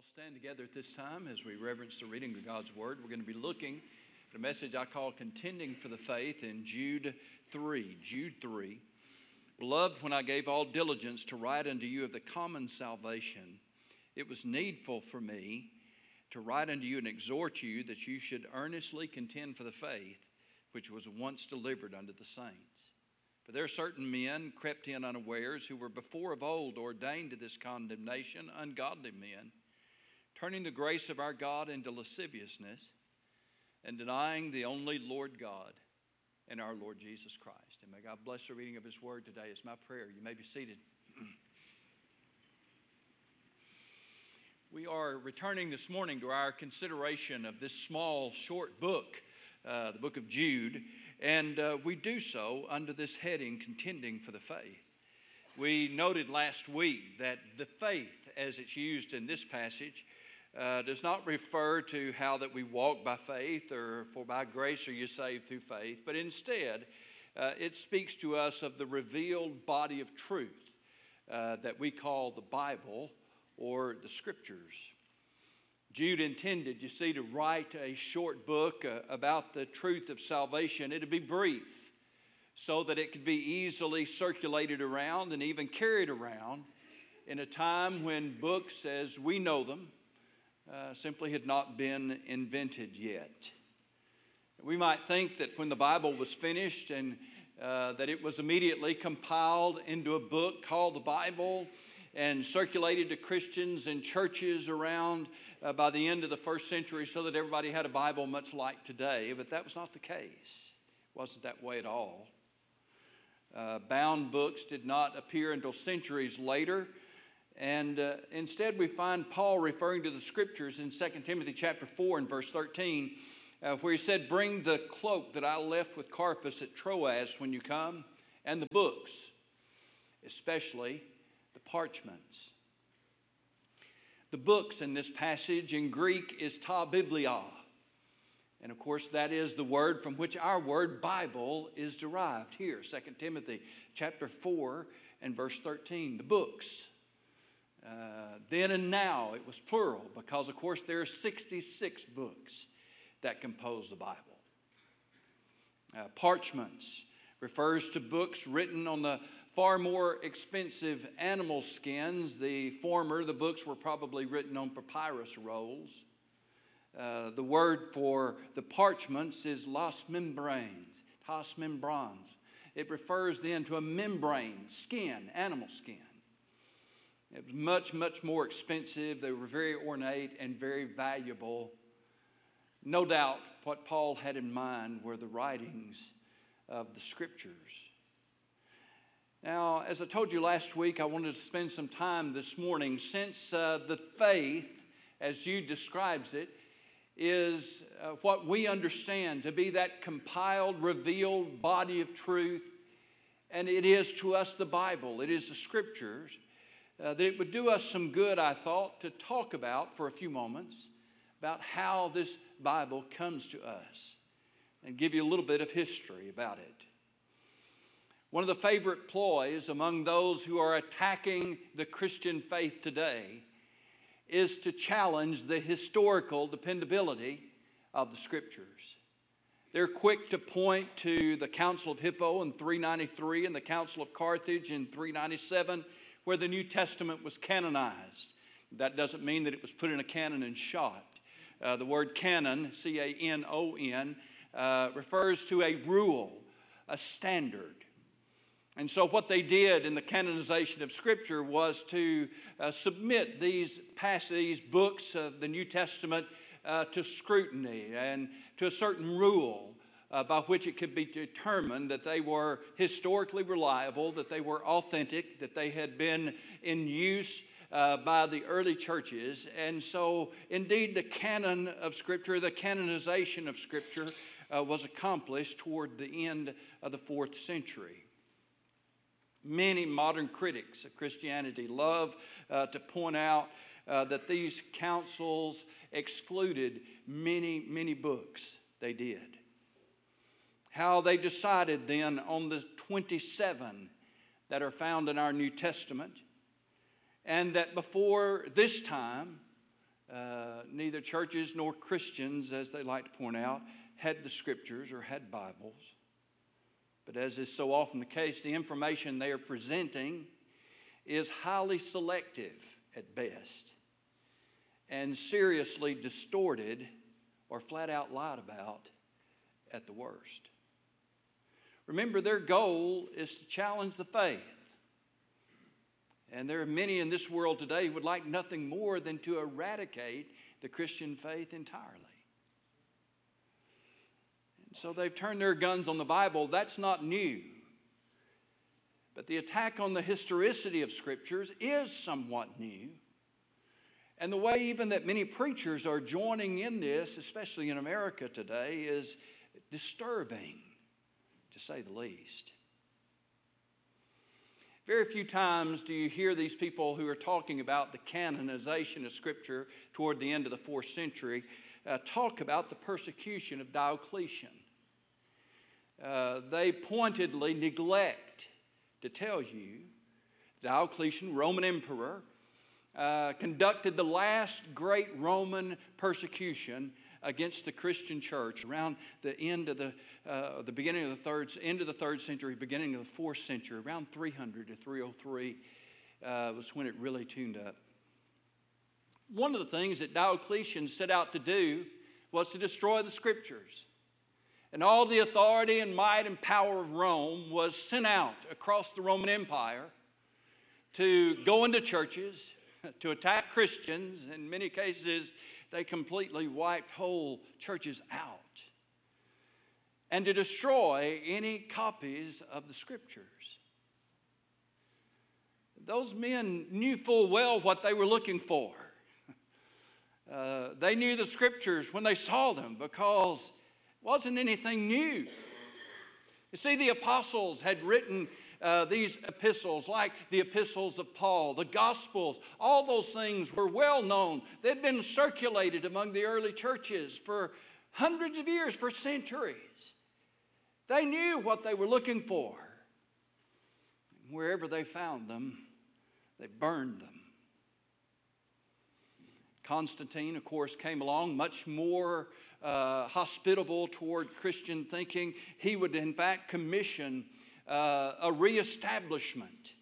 all stand together at this time as we reverence the reading of God's Word. We're going to be looking at a message I call Contending for the Faith in Jude 3. Jude 3. Beloved, when I gave all diligence to write unto you of the common salvation, it was needful for me to write unto you and exhort you that you should earnestly contend for the faith which was once delivered unto the saints. For there are certain men crept in unawares who were before of old ordained to this condemnation, ungodly men turning the grace of our God into lasciviousness, and denying the only Lord God and our Lord Jesus Christ. And may God bless the reading of His Word today. Is my prayer. You may be seated. we are returning this morning to our consideration of this small, short book, uh, the book of Jude, and uh, we do so under this heading, Contending for the Faith. We noted last week that the faith, as it's used in this passage, uh, does not refer to how that we walk by faith or for by grace are you saved through faith, but instead uh, it speaks to us of the revealed body of truth uh, that we call the Bible or the Scriptures. Jude intended, you see, to write a short book uh, about the truth of salvation. It'd be brief so that it could be easily circulated around and even carried around in a time when books as we know them uh, simply had not been invented yet. We might think that when the Bible was finished and uh, that it was immediately compiled into a book called the Bible and circulated to Christians and churches around uh, by the end of the first century so that everybody had a Bible much like today, but that was not the case. It wasn't that way at all. Uh, bound books did not appear until centuries later. And uh, instead, we find Paul referring to the scriptures in 2 Timothy chapter 4 and verse 13, uh, where he said, Bring the cloak that I left with Carpus at Troas when you come, and the books, especially the parchments. The books in this passage in Greek is ta biblia. And of course, that is the word from which our word Bible is derived here, 2 Timothy chapter 4 and verse 13. The books. Uh, then and now, it was plural because, of course, there are 66 books that compose the Bible. Uh, parchments refers to books written on the far more expensive animal skins. The former, the books were probably written on papyrus rolls. Uh, the word for the parchments is las membranes, tas membranes. It refers then to a membrane, skin, animal skin. It was much, much more expensive. They were very ornate and very valuable. No doubt what Paul had in mind were the writings of the scriptures. Now, as I told you last week, I wanted to spend some time this morning since uh, the faith, as Jude describes it, is uh, what we understand to be that compiled, revealed body of truth. And it is to us the Bible, it is the scriptures uh, that it would do us some good, I thought, to talk about for a few moments about how this Bible comes to us and give you a little bit of history about it. One of the favorite ploys among those who are attacking the Christian faith today is to challenge the historical dependability of the scriptures. They're quick to point to the Council of Hippo in 393 and the Council of Carthage in 397 where the New Testament was canonized. That doesn't mean that it was put in a canon and shot. Uh, the word canon, C A N O N, uh, refers to a rule, a standard. And so, what they did in the canonization of Scripture was to uh, submit these, pass these books of the New Testament uh, to scrutiny and to a certain rule uh, by which it could be determined that they were historically reliable, that they were authentic, that they had been in use uh, by the early churches. And so, indeed, the canon of Scripture, the canonization of Scripture, uh, was accomplished toward the end of the fourth century. Many modern critics of Christianity love uh, to point out uh, that these councils excluded many, many books. They did how they decided then on the 27 that are found in our New Testament, and that before this time, uh, neither churches nor Christians, as they like to point out, had the scriptures or had Bibles. But as is so often the case, the information they are presenting is highly selective at best and seriously distorted or flat out lied about at the worst. Remember, their goal is to challenge the faith. And there are many in this world today who would like nothing more than to eradicate the Christian faith entirely. And so they've turned their guns on the Bible. That's not new. But the attack on the historicity of scriptures is somewhat new. And the way, even that many preachers are joining in this, especially in America today, is disturbing, to say the least. Very few times do you hear these people who are talking about the canonization of Scripture toward the end of the fourth century uh, talk about the persecution of Diocletian. Uh, they pointedly neglect to tell you Diocletian, Roman emperor, uh, conducted the last great Roman persecution against the Christian church around the end of the, uh, the beginning of the third, end of the third century, beginning of the fourth century, around 300 to 303 uh, was when it really tuned up. One of the things that Diocletian set out to do was to destroy the scriptures. And all the authority and might and power of Rome was sent out across the Roman Empire to go into churches, to attack Christians. In many cases, they completely wiped whole churches out. And to destroy any copies of the scriptures. Those men knew full well what they were looking for. Uh, they knew the scriptures when they saw them because it wasn't anything new. You see, the apostles had written uh, these epistles, like the epistles of Paul, the Gospels, all those things were well known. They'd been circulated among the early churches for hundreds of years, for centuries. They knew what they were looking for. Wherever they found them, they burned them. Constantine, of course, came along much more uh, hospitable toward Christian thinking. He would, in fact, commission uh, a reestablishment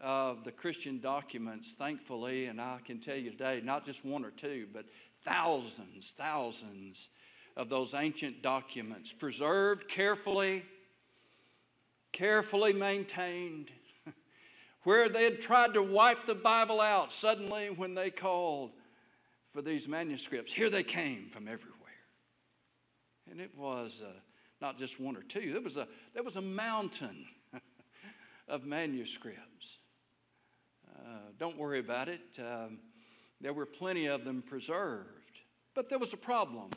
of the Christian documents, thankfully, and I can tell you today, not just one or two, but thousands, thousands of those ancient documents preserved carefully, carefully maintained. Where they had tried to wipe the Bible out, suddenly, when they called for these manuscripts, here they came from everywhere. And it was. Uh, not just one or two. There was a, there was a mountain of manuscripts. Uh, don't worry about it. Um, there were plenty of them preserved. But there was a problem.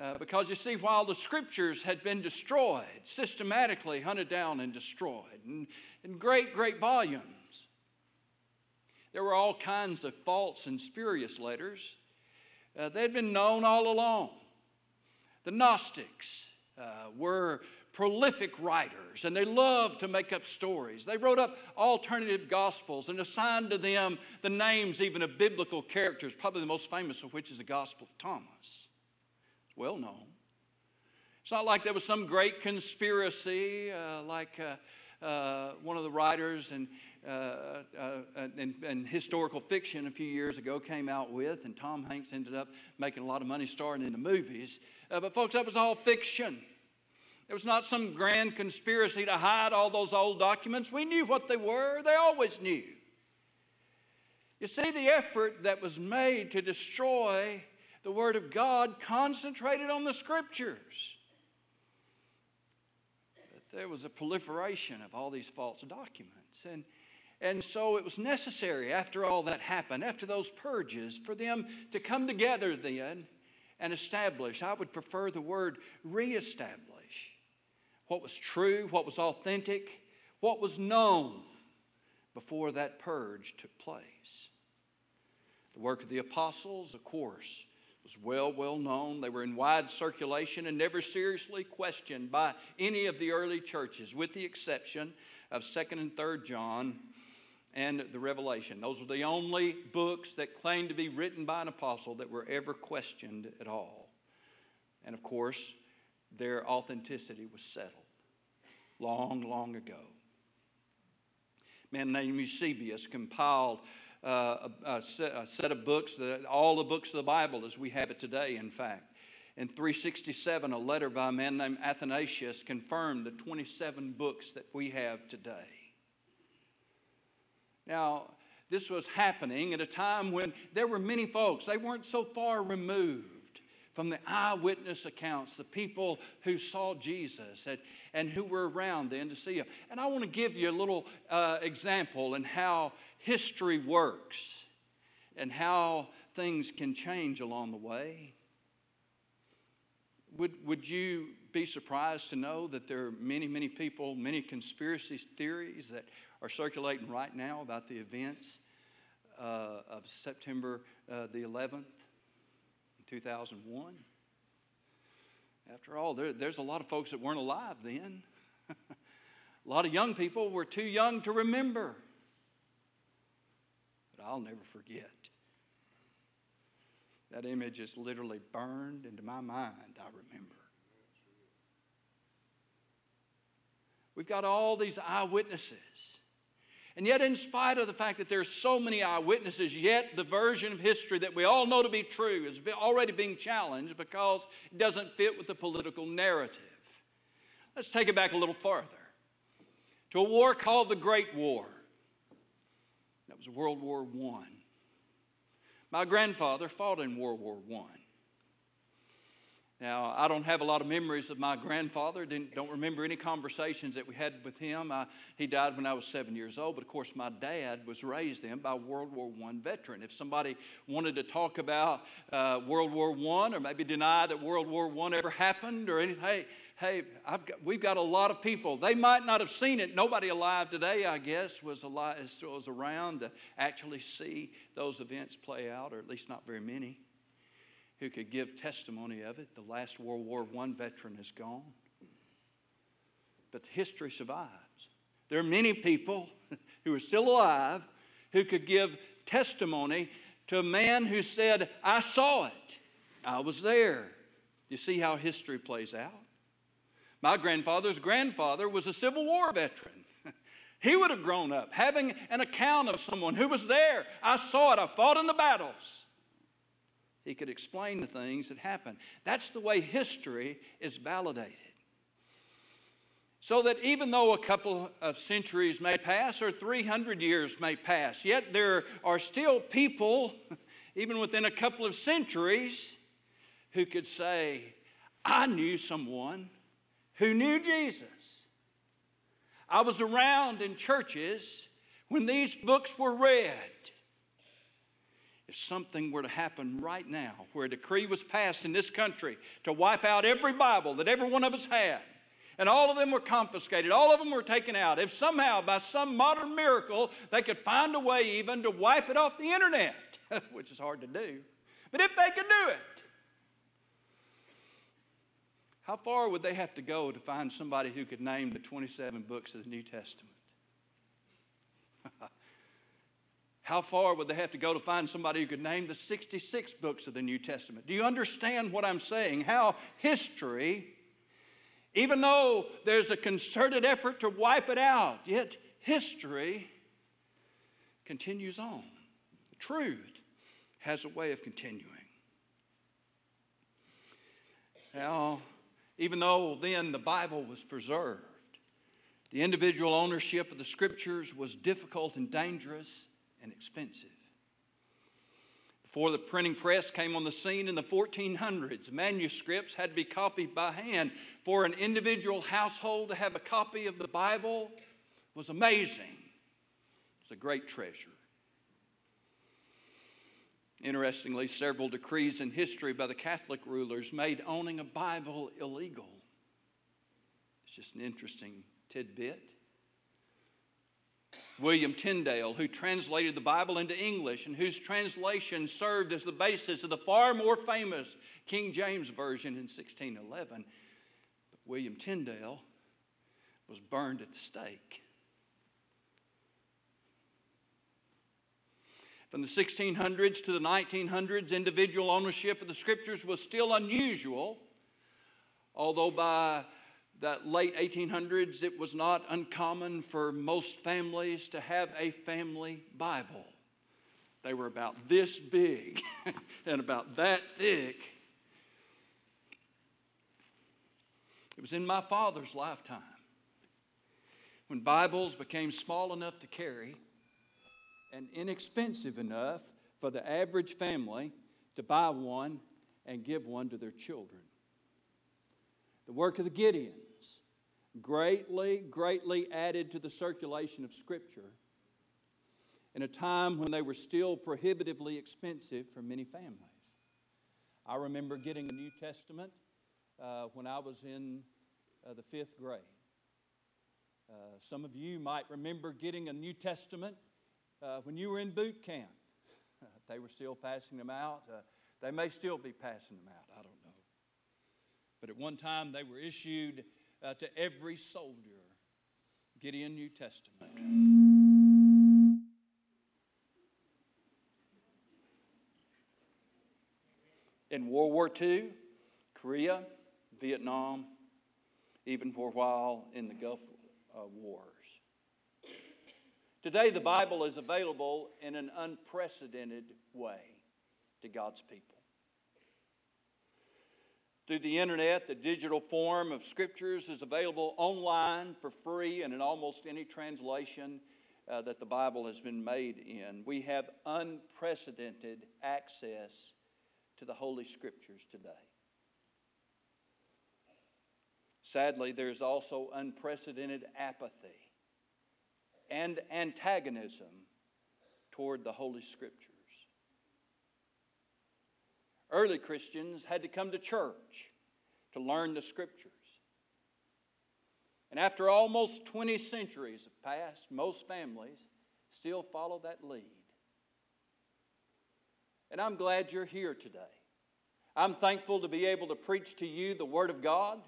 Uh, because you see, while the scriptures had been destroyed, systematically hunted down and destroyed in, in great, great volumes, there were all kinds of false and spurious letters. Uh, they'd been known all along. The Gnostics, uh, were prolific writers and they loved to make up stories. They wrote up alternative gospels and assigned to them the names even of biblical characters, probably the most famous of which is the Gospel of Thomas. Well known. It's not like there was some great conspiracy uh, like uh, uh, one of the writers and, uh, and, and, historical fiction a few years ago came out with, and Tom Hanks ended up making a lot of money starring in the movies. Uh, but, folks, that was all fiction. It was not some grand conspiracy to hide all those old documents. We knew what they were, they always knew. You see, the effort that was made to destroy the Word of God concentrated on the Scriptures. But there was a proliferation of all these false documents. And, and so it was necessary, after all that happened, after those purges, for them to come together then and establish. I would prefer the word reestablish what was true, what was authentic, what was known before that purge took place. The work of the apostles, of course, was well, well known. They were in wide circulation and never seriously questioned by any of the early churches, with the exception of 2nd and 3rd John and the Revelation. Those were the only books that claimed to be written by an apostle that were ever questioned at all. And of course, their authenticity was settled long, long ago. A man named Eusebius compiled uh, a, a, set, a, set, of books, the, all the books of the Bible as we have it today, in fact. In 367, a letter by a man named Athanasius confirmed the 27 books that we have today. Now, this was happening at a time when there were many folks, they weren't so far removed from the eyewitness accounts, the people who saw Jesus and, and who were around then to see him. And I want to give you a little uh, example in how history works and how things can change along the way. Would, would you be surprised to know that there are many, many people, many conspiracy theories that are circulating right now about the events uh, of September uh, the 11th, 2001? After all, there, there's a lot of folks that weren't alive then. a lot of young people were too young to remember. But I'll never forget. That image is literally burned into my mind, I remember. We've got all these eyewitnesses. And yet, in spite of the fact that there are so many eyewitnesses, yet the version of history that we all know to be true is already being challenged because it doesn't fit with the political narrative. Let's take it back a little farther to a war called the Great War. That was World War I. My grandfather fought in World War I. Now, I don't have a lot of memories of my grandfather. Didn't, don't remember any conversations that we had with him. I, he died when I was seven years old, but of course, my dad was raised then by a World War I veteran. If somebody wanted to talk about uh, World War I or maybe deny that World War I ever happened or anything, hey, hey got, we've got a lot of people. They might not have seen it. Nobody alive today, I guess, was, alive, was around to actually see those events play out, or at least not very many who could give testimony of it. The last World War I veteran is gone. But history survives. There are many people who are still alive who could give testimony to a man who said, I saw it. I was there. You see how history plays out? My grandfather's grandfather was a Civil War veteran. He would have grown up having an account of someone who was there. I saw it. I fought in the battles. He could explain the things that happened. That's the way history is validated. So that even though a couple of centuries may pass or 300 years may pass, yet there are still people, even within a couple of centuries, who could say, I knew someone who knew Jesus. I was around in churches when these books were read if something were to happen right now, where a decree was passed in this country to wipe out every Bible that every one of us had, and all of them were confiscated, all of them were taken out, if somehow by some modern miracle they could find a way even to wipe it off the internet, which is hard to do, but if they could do it, how far would they have to go to find somebody who could name the 27 books of the New Testament? How far would they have to go to find somebody who could name the 66 books of the New Testament? Do you understand what I'm saying? How history, even though there's a concerted effort to wipe it out, yet history continues on. Truth has a way of continuing. Now, even though then the Bible was preserved, the individual ownership of the scriptures was difficult and dangerous and expensive. Before the printing press came on the scene in the 1400s, manuscripts had to be copied by hand. For an individual household to have a copy of the Bible was amazing. It's a great treasure. Interestingly, several decrees in history by the Catholic rulers made owning a Bible illegal. It's just an interesting tidbit. William Tyndale, who translated the Bible into English and whose translation served as the basis of the far more famous King James Version in 1611. But William Tyndale was burned at the stake. From the 1600s to the 1900s, individual ownership of the scriptures was still unusual, although by that late 1800s it was not uncommon for most families to have a family Bible. They were about this big and about that thick. It was in my father's lifetime when Bibles became small enough to carry and inexpensive enough for the average family to buy one and give one to their children. The work of the Gideons greatly, greatly added to the circulation of Scripture in a time when they were still prohibitively expensive for many families. I remember getting a New Testament uh, when I was in uh, the fifth grade. Uh, some of you might remember getting a New Testament uh, when you were in boot camp. they were still passing them out. Uh, they may still be passing them out. I don't know. But at one time, they were issued uh, to every soldier Gideon New Testament. In World War II, Korea, Vietnam, even for a while in the Gulf uh, Wars. Today, the Bible is available in an unprecedented way to God's people. Through the internet, the digital form of scriptures is available online for free and in almost any translation uh, that the Bible has been made in. We have unprecedented access to the Holy Scriptures today. Sadly, there's also unprecedented apathy and antagonism toward the Holy Scriptures. Early Christians had to come to church to learn the Scriptures. And after almost 20 centuries have passed, most families still follow that lead. And I'm glad you're here today. I'm thankful to be able to preach to you the Word of God.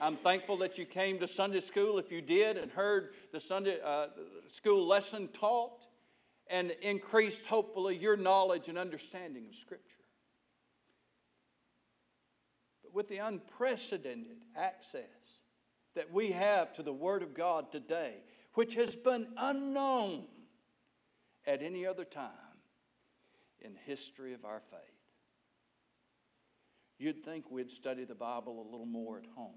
I'm thankful that you came to Sunday school if you did and heard the Sunday uh, school lesson taught and increased, hopefully, your knowledge and understanding of Scripture. With the unprecedented access that we have to the Word of God today, which has been unknown at any other time in the history of our faith, you'd think we'd study the Bible a little more at home.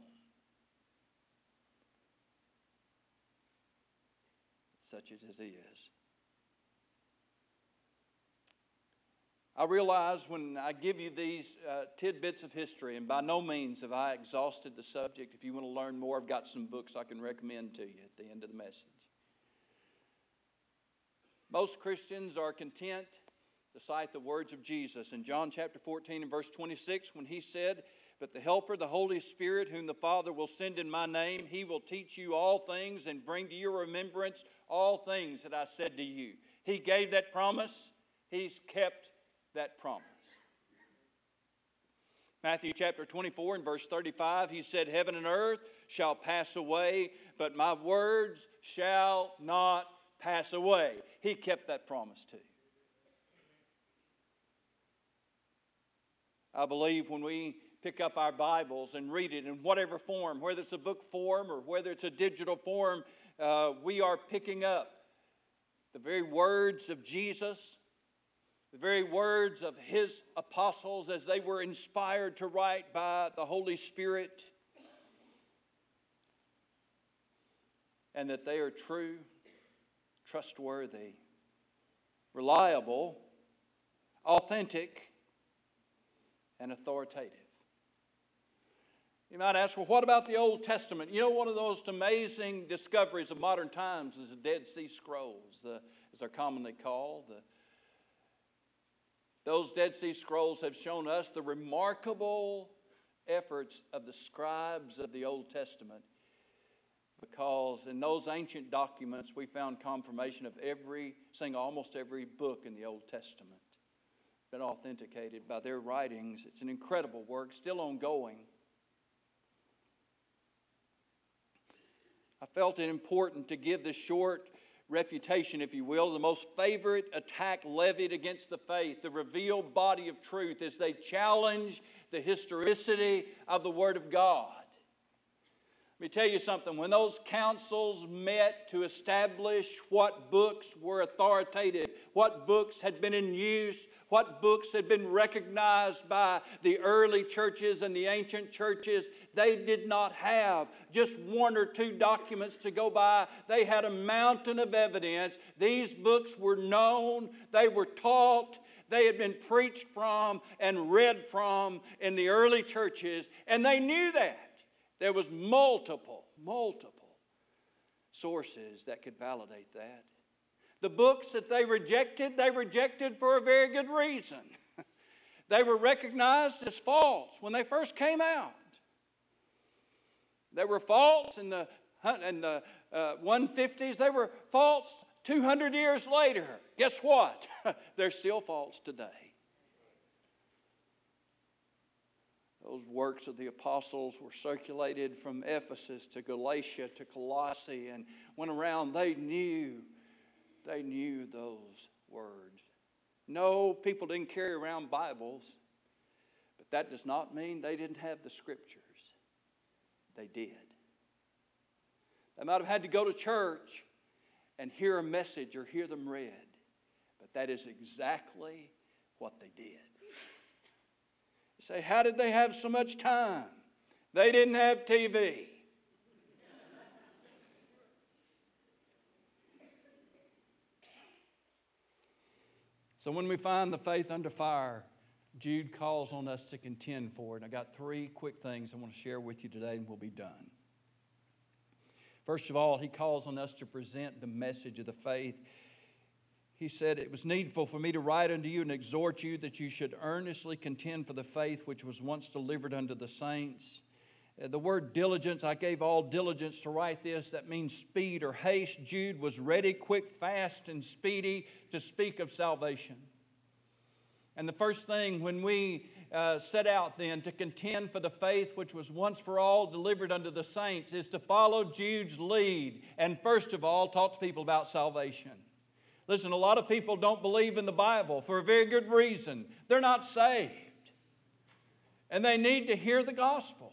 such as He is. I realize when I give you these uh, tidbits of history, and by no means have I exhausted the subject. If you want to learn more, I've got some books I can recommend to you at the end of the message. Most Christians are content to cite the words of Jesus in John chapter 14 and verse 26 when he said, but the Helper, the Holy Spirit, whom the Father will send in my name, he will teach you all things and bring to your remembrance all things that I said to you. He gave that promise, he's kept that promise. Matthew chapter 24 and verse 35, he said, Heaven and earth shall pass away, but my words shall not pass away. He kept that promise too. I believe when we pick up our Bibles and read it in whatever form, whether it's a book form or whether it's a digital form, uh, we are picking up the very words of Jesus, the very words of his apostles as they were inspired to write by the Holy Spirit, and that they are true, trustworthy, reliable, authentic, and authoritative. You might ask, well, what about the Old Testament? You know, one of those amazing discoveries of modern times is the Dead Sea Scrolls, the, as they're commonly called. The, those Dead Sea Scrolls have shown us the remarkable efforts of the scribes of the Old Testament because in those ancient documents we found confirmation of every single, almost every book in the Old Testament. Been authenticated by their writings. It's an incredible work, still ongoing. I felt it important to give this short refutation, if you will, the most favorite attack levied against the faith, the revealed body of truth, as they challenge the historicity of the Word of God. Let me tell you something. When those councils met to establish what books were authoritative, what books had been in use, what books had been recognized by the early churches and the ancient churches, they did not have just one or two documents to go by. They had a mountain of evidence. These books were known, they were taught, they had been preached from and read from in the early churches, and they knew that. There was multiple, multiple sources that could validate that. The books that they rejected, they rejected for a very good reason. they were recognized as false when they first came out. They were false in the, in the uh, 150s. They were false 200 years later. Guess what? They're still false today. Those works of the apostles were circulated from Ephesus to Galatia to Colossae and went around. They knew, they knew those words. No, people didn't carry around Bibles, but that does not mean they didn't have the scriptures. They did. They might have had to go to church and hear a message or hear them read, but that is exactly what they did. Say, how did they have so much time? They didn't have TV. so when we find the faith under fire, Jude calls on us to contend for it. I got three quick things I want to share with you today, and we'll be done. First of all, he calls on us to present the message of the faith he said, It was needful for me to write unto you and exhort you that you should earnestly contend for the faith which was once delivered unto the saints. Uh, the word diligence, I gave all diligence to write this. That means speed or haste. Jude was ready, quick, fast, and speedy to speak of salvation. And the first thing when we uh, set out then to contend for the faith which was once for all delivered unto the saints is to follow Jude's lead and first of all talk to people about salvation. Listen, a lot of people don't believe in the Bible for a very good reason. They're not saved. And they need to hear the gospel.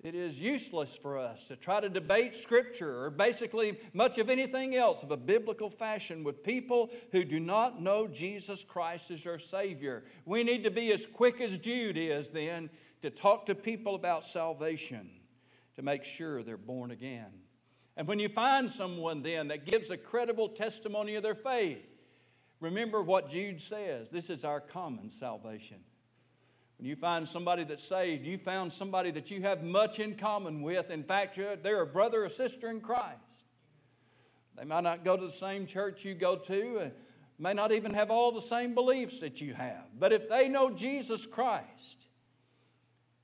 It is useless for us to try to debate Scripture or basically much of anything else of a biblical fashion with people who do not know Jesus Christ as their Savior. We need to be as quick as Jude is then to talk to people about salvation to make sure they're born again. And when you find someone then that gives a credible testimony of their faith, remember what Jude says this is our common salvation. When you find somebody that's saved, you found somebody that you have much in common with. In fact, they're a brother or sister in Christ. They might not go to the same church you go to, and may not even have all the same beliefs that you have. But if they know Jesus Christ,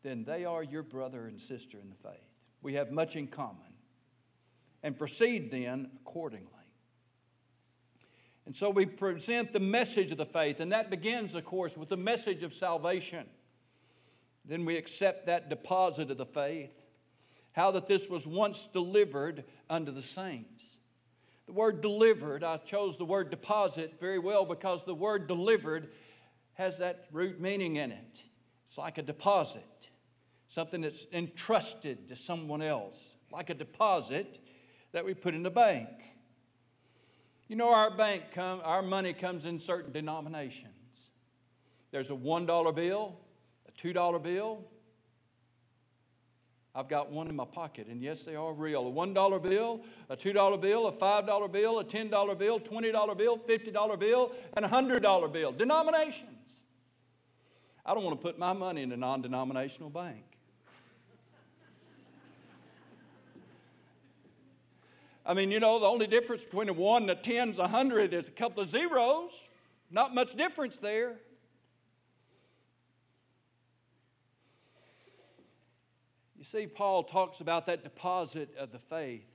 then they are your brother and sister in the faith. We have much in common and proceed then accordingly. And so we present the message of the faith, and that begins, of course, with the message of salvation. Then we accept that deposit of the faith, how that this was once delivered unto the saints. The word delivered, I chose the word deposit very well because the word delivered has that root meaning in it. It's like a deposit, something that's entrusted to someone else. Like a deposit, that we put in the bank. You know, our bank come, our money comes in certain denominations. There's a $1 bill, a $2 bill. I've got one in my pocket, and yes, they are real. A $1 bill, a $2 bill, a $5 bill, a $10 bill, $20 bill, $50 bill, and a $100 bill. Denominations. I don't want to put my money in a non denominational bank. I mean, you know, the only difference between a one and a ten is a hundred is a couple of zeros. Not much difference there. You see, Paul talks about that deposit of the faith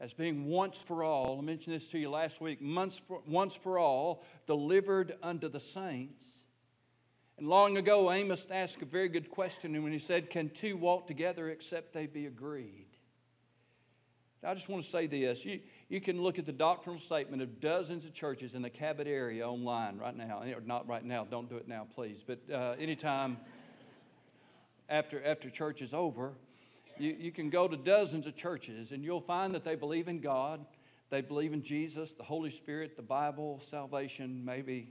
as being once for all. I mentioned this to you last week once for, once for all, delivered unto the saints. And long ago, Amos asked a very good question when he said, Can two walk together except they be agreed? I just want to say this. You, you can look at the doctrinal statement of dozens of churches in the Cabot area online right now. Not right now, don't do it now, please. But uh, anytime after, after church is over, you, you can go to dozens of churches and you'll find that they believe in God, they believe in Jesus, the Holy Spirit, the Bible, salvation, maybe.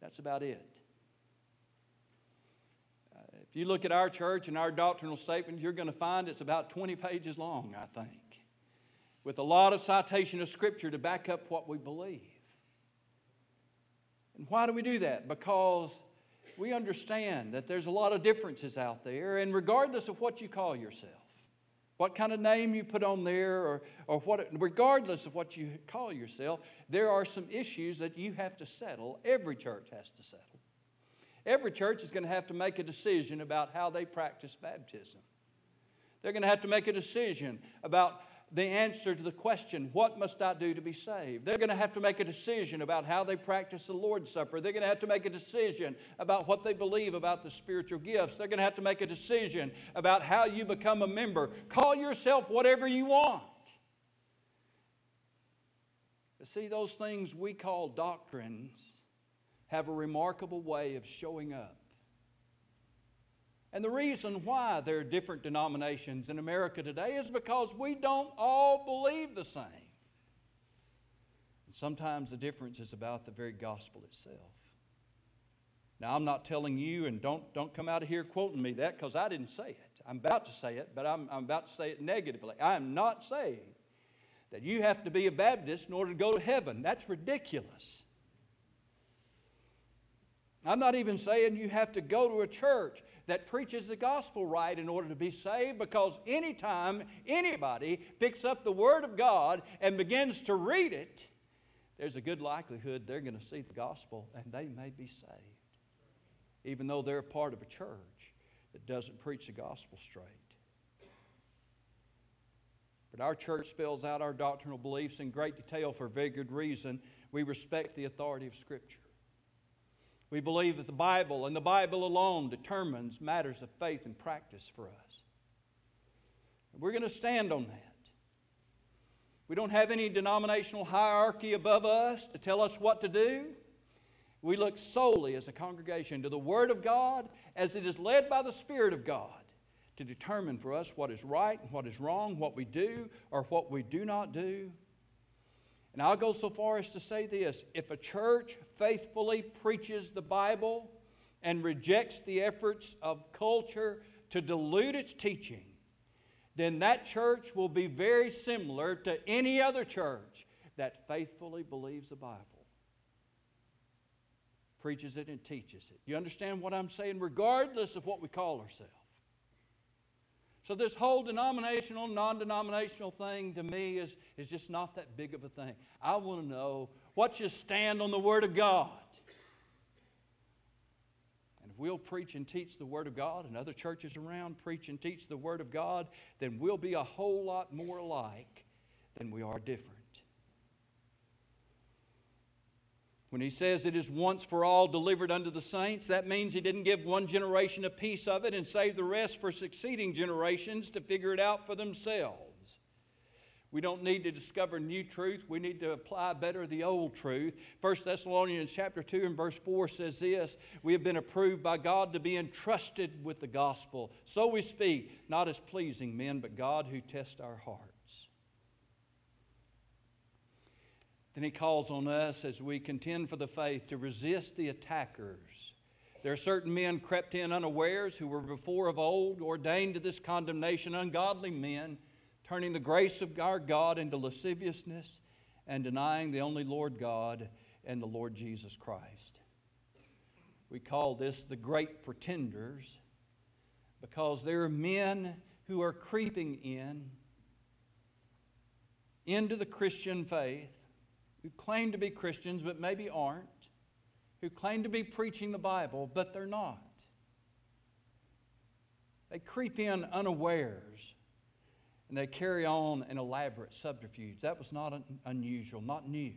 That's about it. Uh, if you look at our church and our doctrinal statement, you're going to find it's about 20 pages long, I think, with a lot of citation of Scripture to back up what we believe. And why do we do that? Because we understand that there's a lot of differences out there, and regardless of what you call yourself, what kind of name you put on there, or, or what, regardless of what you call yourself, there are some issues that you have to settle. Every church has to settle. Every church is going to have to make a decision about how they practice baptism. They're going to have to make a decision about the answer to the question, What must I do to be saved? They're going to have to make a decision about how they practice the Lord's Supper. They're going to have to make a decision about what they believe about the spiritual gifts. They're going to have to make a decision about how you become a member. Call yourself whatever you want. But see, those things we call doctrines have a remarkable way of showing up. And the reason why there are different denominations in America today is because we don't all believe the same. And sometimes the difference is about the very gospel itself. Now, I'm not telling you, and don't, don't come out of here quoting me that because I didn't say it. I'm about to say it, but I'm, I'm about to say it negatively. I am not saying that you have to be a Baptist in order to go to heaven. That's ridiculous. I'm not even saying you have to go to a church that preaches the gospel right in order to be saved because anytime anybody picks up the Word of God and begins to read it, there's a good likelihood they're going to see the gospel and they may be saved. Even though they're a part of a church that doesn't preach the gospel straight. But our church spells out our doctrinal beliefs in great detail for a very good reason. We respect the authority of Scripture. We believe that the Bible and the Bible alone determines matters of faith and practice for us. We're going to stand on that. We don't have any denominational hierarchy above us to tell us what to do. We look solely as a congregation to the Word of God as it is led by the Spirit of God to determine for us what is right and what is wrong, what we do or what we do not do. And I'll go so far as to say this if a church faithfully preaches the Bible and rejects the efforts of culture to dilute its teaching, then that church will be very similar to any other church that faithfully believes the Bible, preaches it, and teaches it. You understand what I'm saying? Regardless of what we call ourselves. So, this whole denominational, non denominational thing to me is, is just not that big of a thing. I want to know what you stand on the Word of God. And if we'll preach and teach the Word of God, and other churches around preach and teach the Word of God, then we'll be a whole lot more alike than we are different. When he says it is once for all delivered unto the saints, that means he didn't give one generation a piece of it and save the rest for succeeding generations to figure it out for themselves. We don't need to discover new truth. We need to apply better the old truth. 1 Thessalonians chapter 2 and verse 4 says this We have been approved by God to be entrusted with the gospel. So we speak, not as pleasing men, but God who tests our hearts. Then he calls on us as we contend for the faith to resist the attackers. There are certain men crept in unawares who were before of old ordained to this condemnation, ungodly men, turning the grace of our God into lasciviousness and denying the only Lord God and the Lord Jesus Christ. We call this the great pretenders because there are men who are creeping in into the Christian faith who claim to be Christians but maybe aren't, who claim to be preaching the Bible but they're not. They creep in unawares and they carry on an elaborate subterfuge. That was not unusual, not new.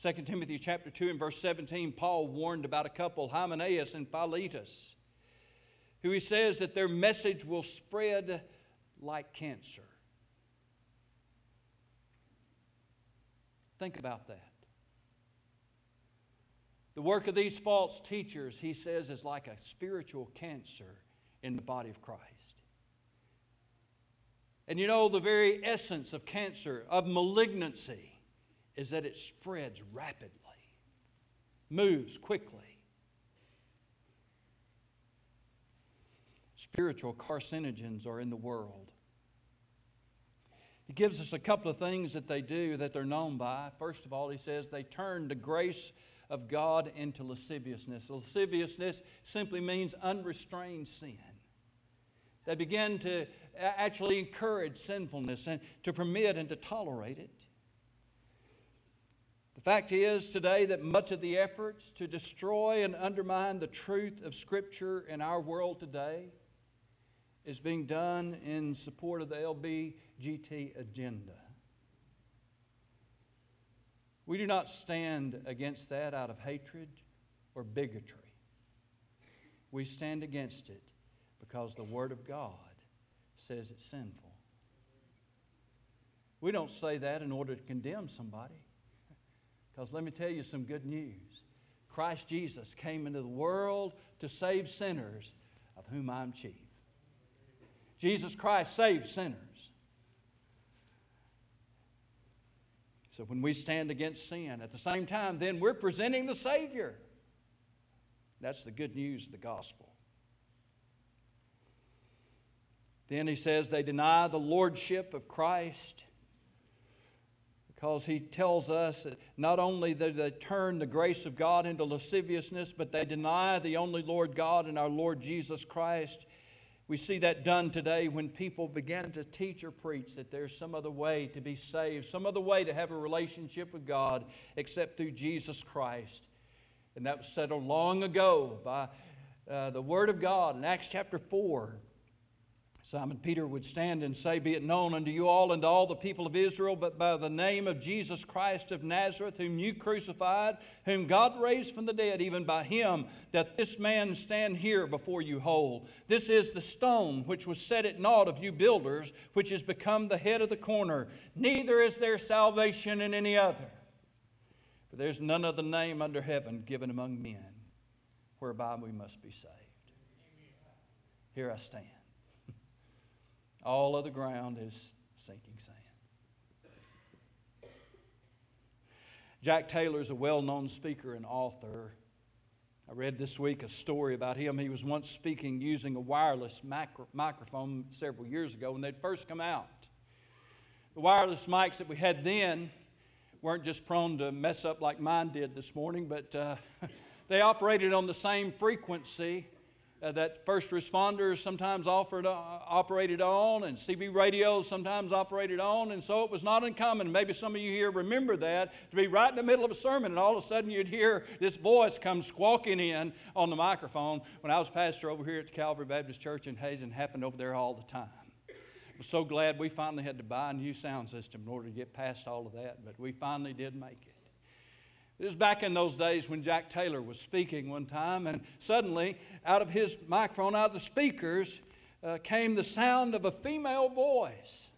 2 Timothy chapter 2 and verse 17, Paul warned about a couple, Hymenaeus and Philetus, who he says that their message will spread like cancer. Think about that. The work of these false teachers, he says, is like a spiritual cancer in the body of Christ. And you know, the very essence of cancer, of malignancy, is that it spreads rapidly, moves quickly. Spiritual carcinogens are in the world. He gives us a couple of things that they do that they're known by. First of all, he says they turn the grace of God into lasciviousness. Lasciviousness simply means unrestrained sin. They begin to actually encourage sinfulness and to permit and to tolerate it. The fact is today that much of the efforts to destroy and undermine the truth of Scripture in our world today is being done in support of the LBGT agenda. We do not stand against that out of hatred or bigotry. We stand against it because the Word of God says it's sinful. We don't say that in order to condemn somebody. Because let me tell you some good news. Christ Jesus came into the world to save sinners, of whom I'm chief. Jesus Christ saved sinners. So when we stand against sin, at the same time, then we're presenting the Savior. That's the good news of the gospel. Then he says they deny the lordship of Christ because he tells us that not only do they turn the grace of God into lasciviousness, but they deny the only Lord God and our Lord Jesus Christ. We see that done today when people begin to teach or preach that there's some other way to be saved, some other way to have a relationship with God except through Jesus Christ. And that was settled long ago by uh, the Word of God in Acts chapter 4. Simon Peter would stand and say, Be it known unto you all and to all the people of Israel, but by the name of Jesus Christ of Nazareth, whom you crucified, whom God raised from the dead, even by him, that this man stand here before you whole. This is the stone which was set at naught of you builders, which has become the head of the corner. Neither is there salvation in any other. For there's none other name under heaven given among men whereby we must be saved. Here I stand. All of the ground is sinking sand. Jack Taylor is a well known speaker and author. I read this week a story about him. He was once speaking using a wireless microphone several years ago when they'd first come out. The wireless mics that we had then weren't just prone to mess up like mine did this morning, but uh, they operated on the same frequency uh, that first responders sometimes offered, uh, operated on, and CB radios sometimes operated on, and so it was not uncommon. Maybe some of you here remember that to be right in the middle of a sermon, and all of a sudden you'd hear this voice come squawking in on the microphone. When I was pastor over here at the Calvary Baptist Church in Hazen, happened over there all the time. I was so glad we finally had to buy a new sound system in order to get past all of that, but we finally did make it. It was back in those days when Jack Taylor was speaking one time, and suddenly, out of his microphone, out of the speakers, uh, came the sound of a female voice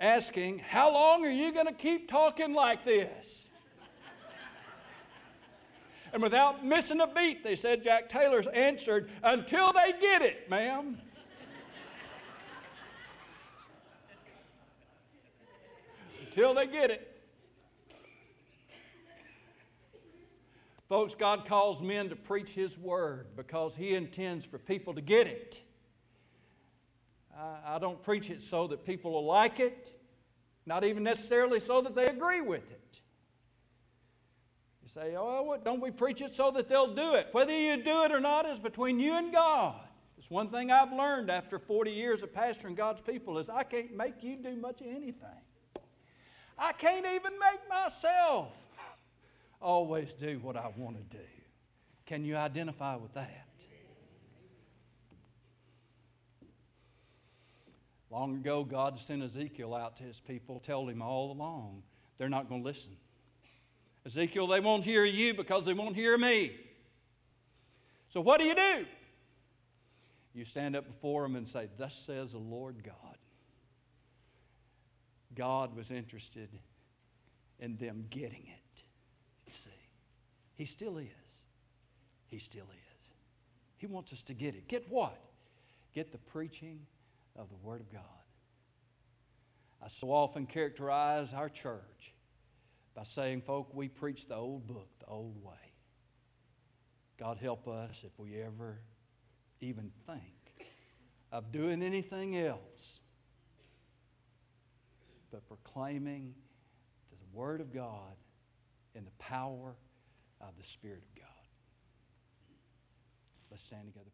asking, How long are you going to keep talking like this? and without missing a beat, they said Jack Taylor's answered, Until they get it, ma'am. Until they get it. Folks, God calls men to preach His word because He intends for people to get it. I, I don't preach it so that people will like it, not even necessarily so that they agree with it. You say, oh, what, don't we preach it so that they'll do it? Whether you do it or not is between you and God. It's one thing I've learned after 40 years of pastoring God's people is I can't make you do much of anything. I can't even make myself always do what I want to do. Can you identify with that? Long ago, God sent Ezekiel out to his people, told him all along, they're not going to listen. Ezekiel, they won't hear you because they won't hear me. So what do you do? You stand up before them and say, Thus says the Lord God. God was interested in them getting it. He still is. He still is. He wants us to get it. Get what? Get the preaching of the Word of God. I so often characterize our church by saying, folk, we preach the old book the old way. God help us if we ever even think of doing anything else but proclaiming the Word of God in the power of the Spirit of God. Let's stand together.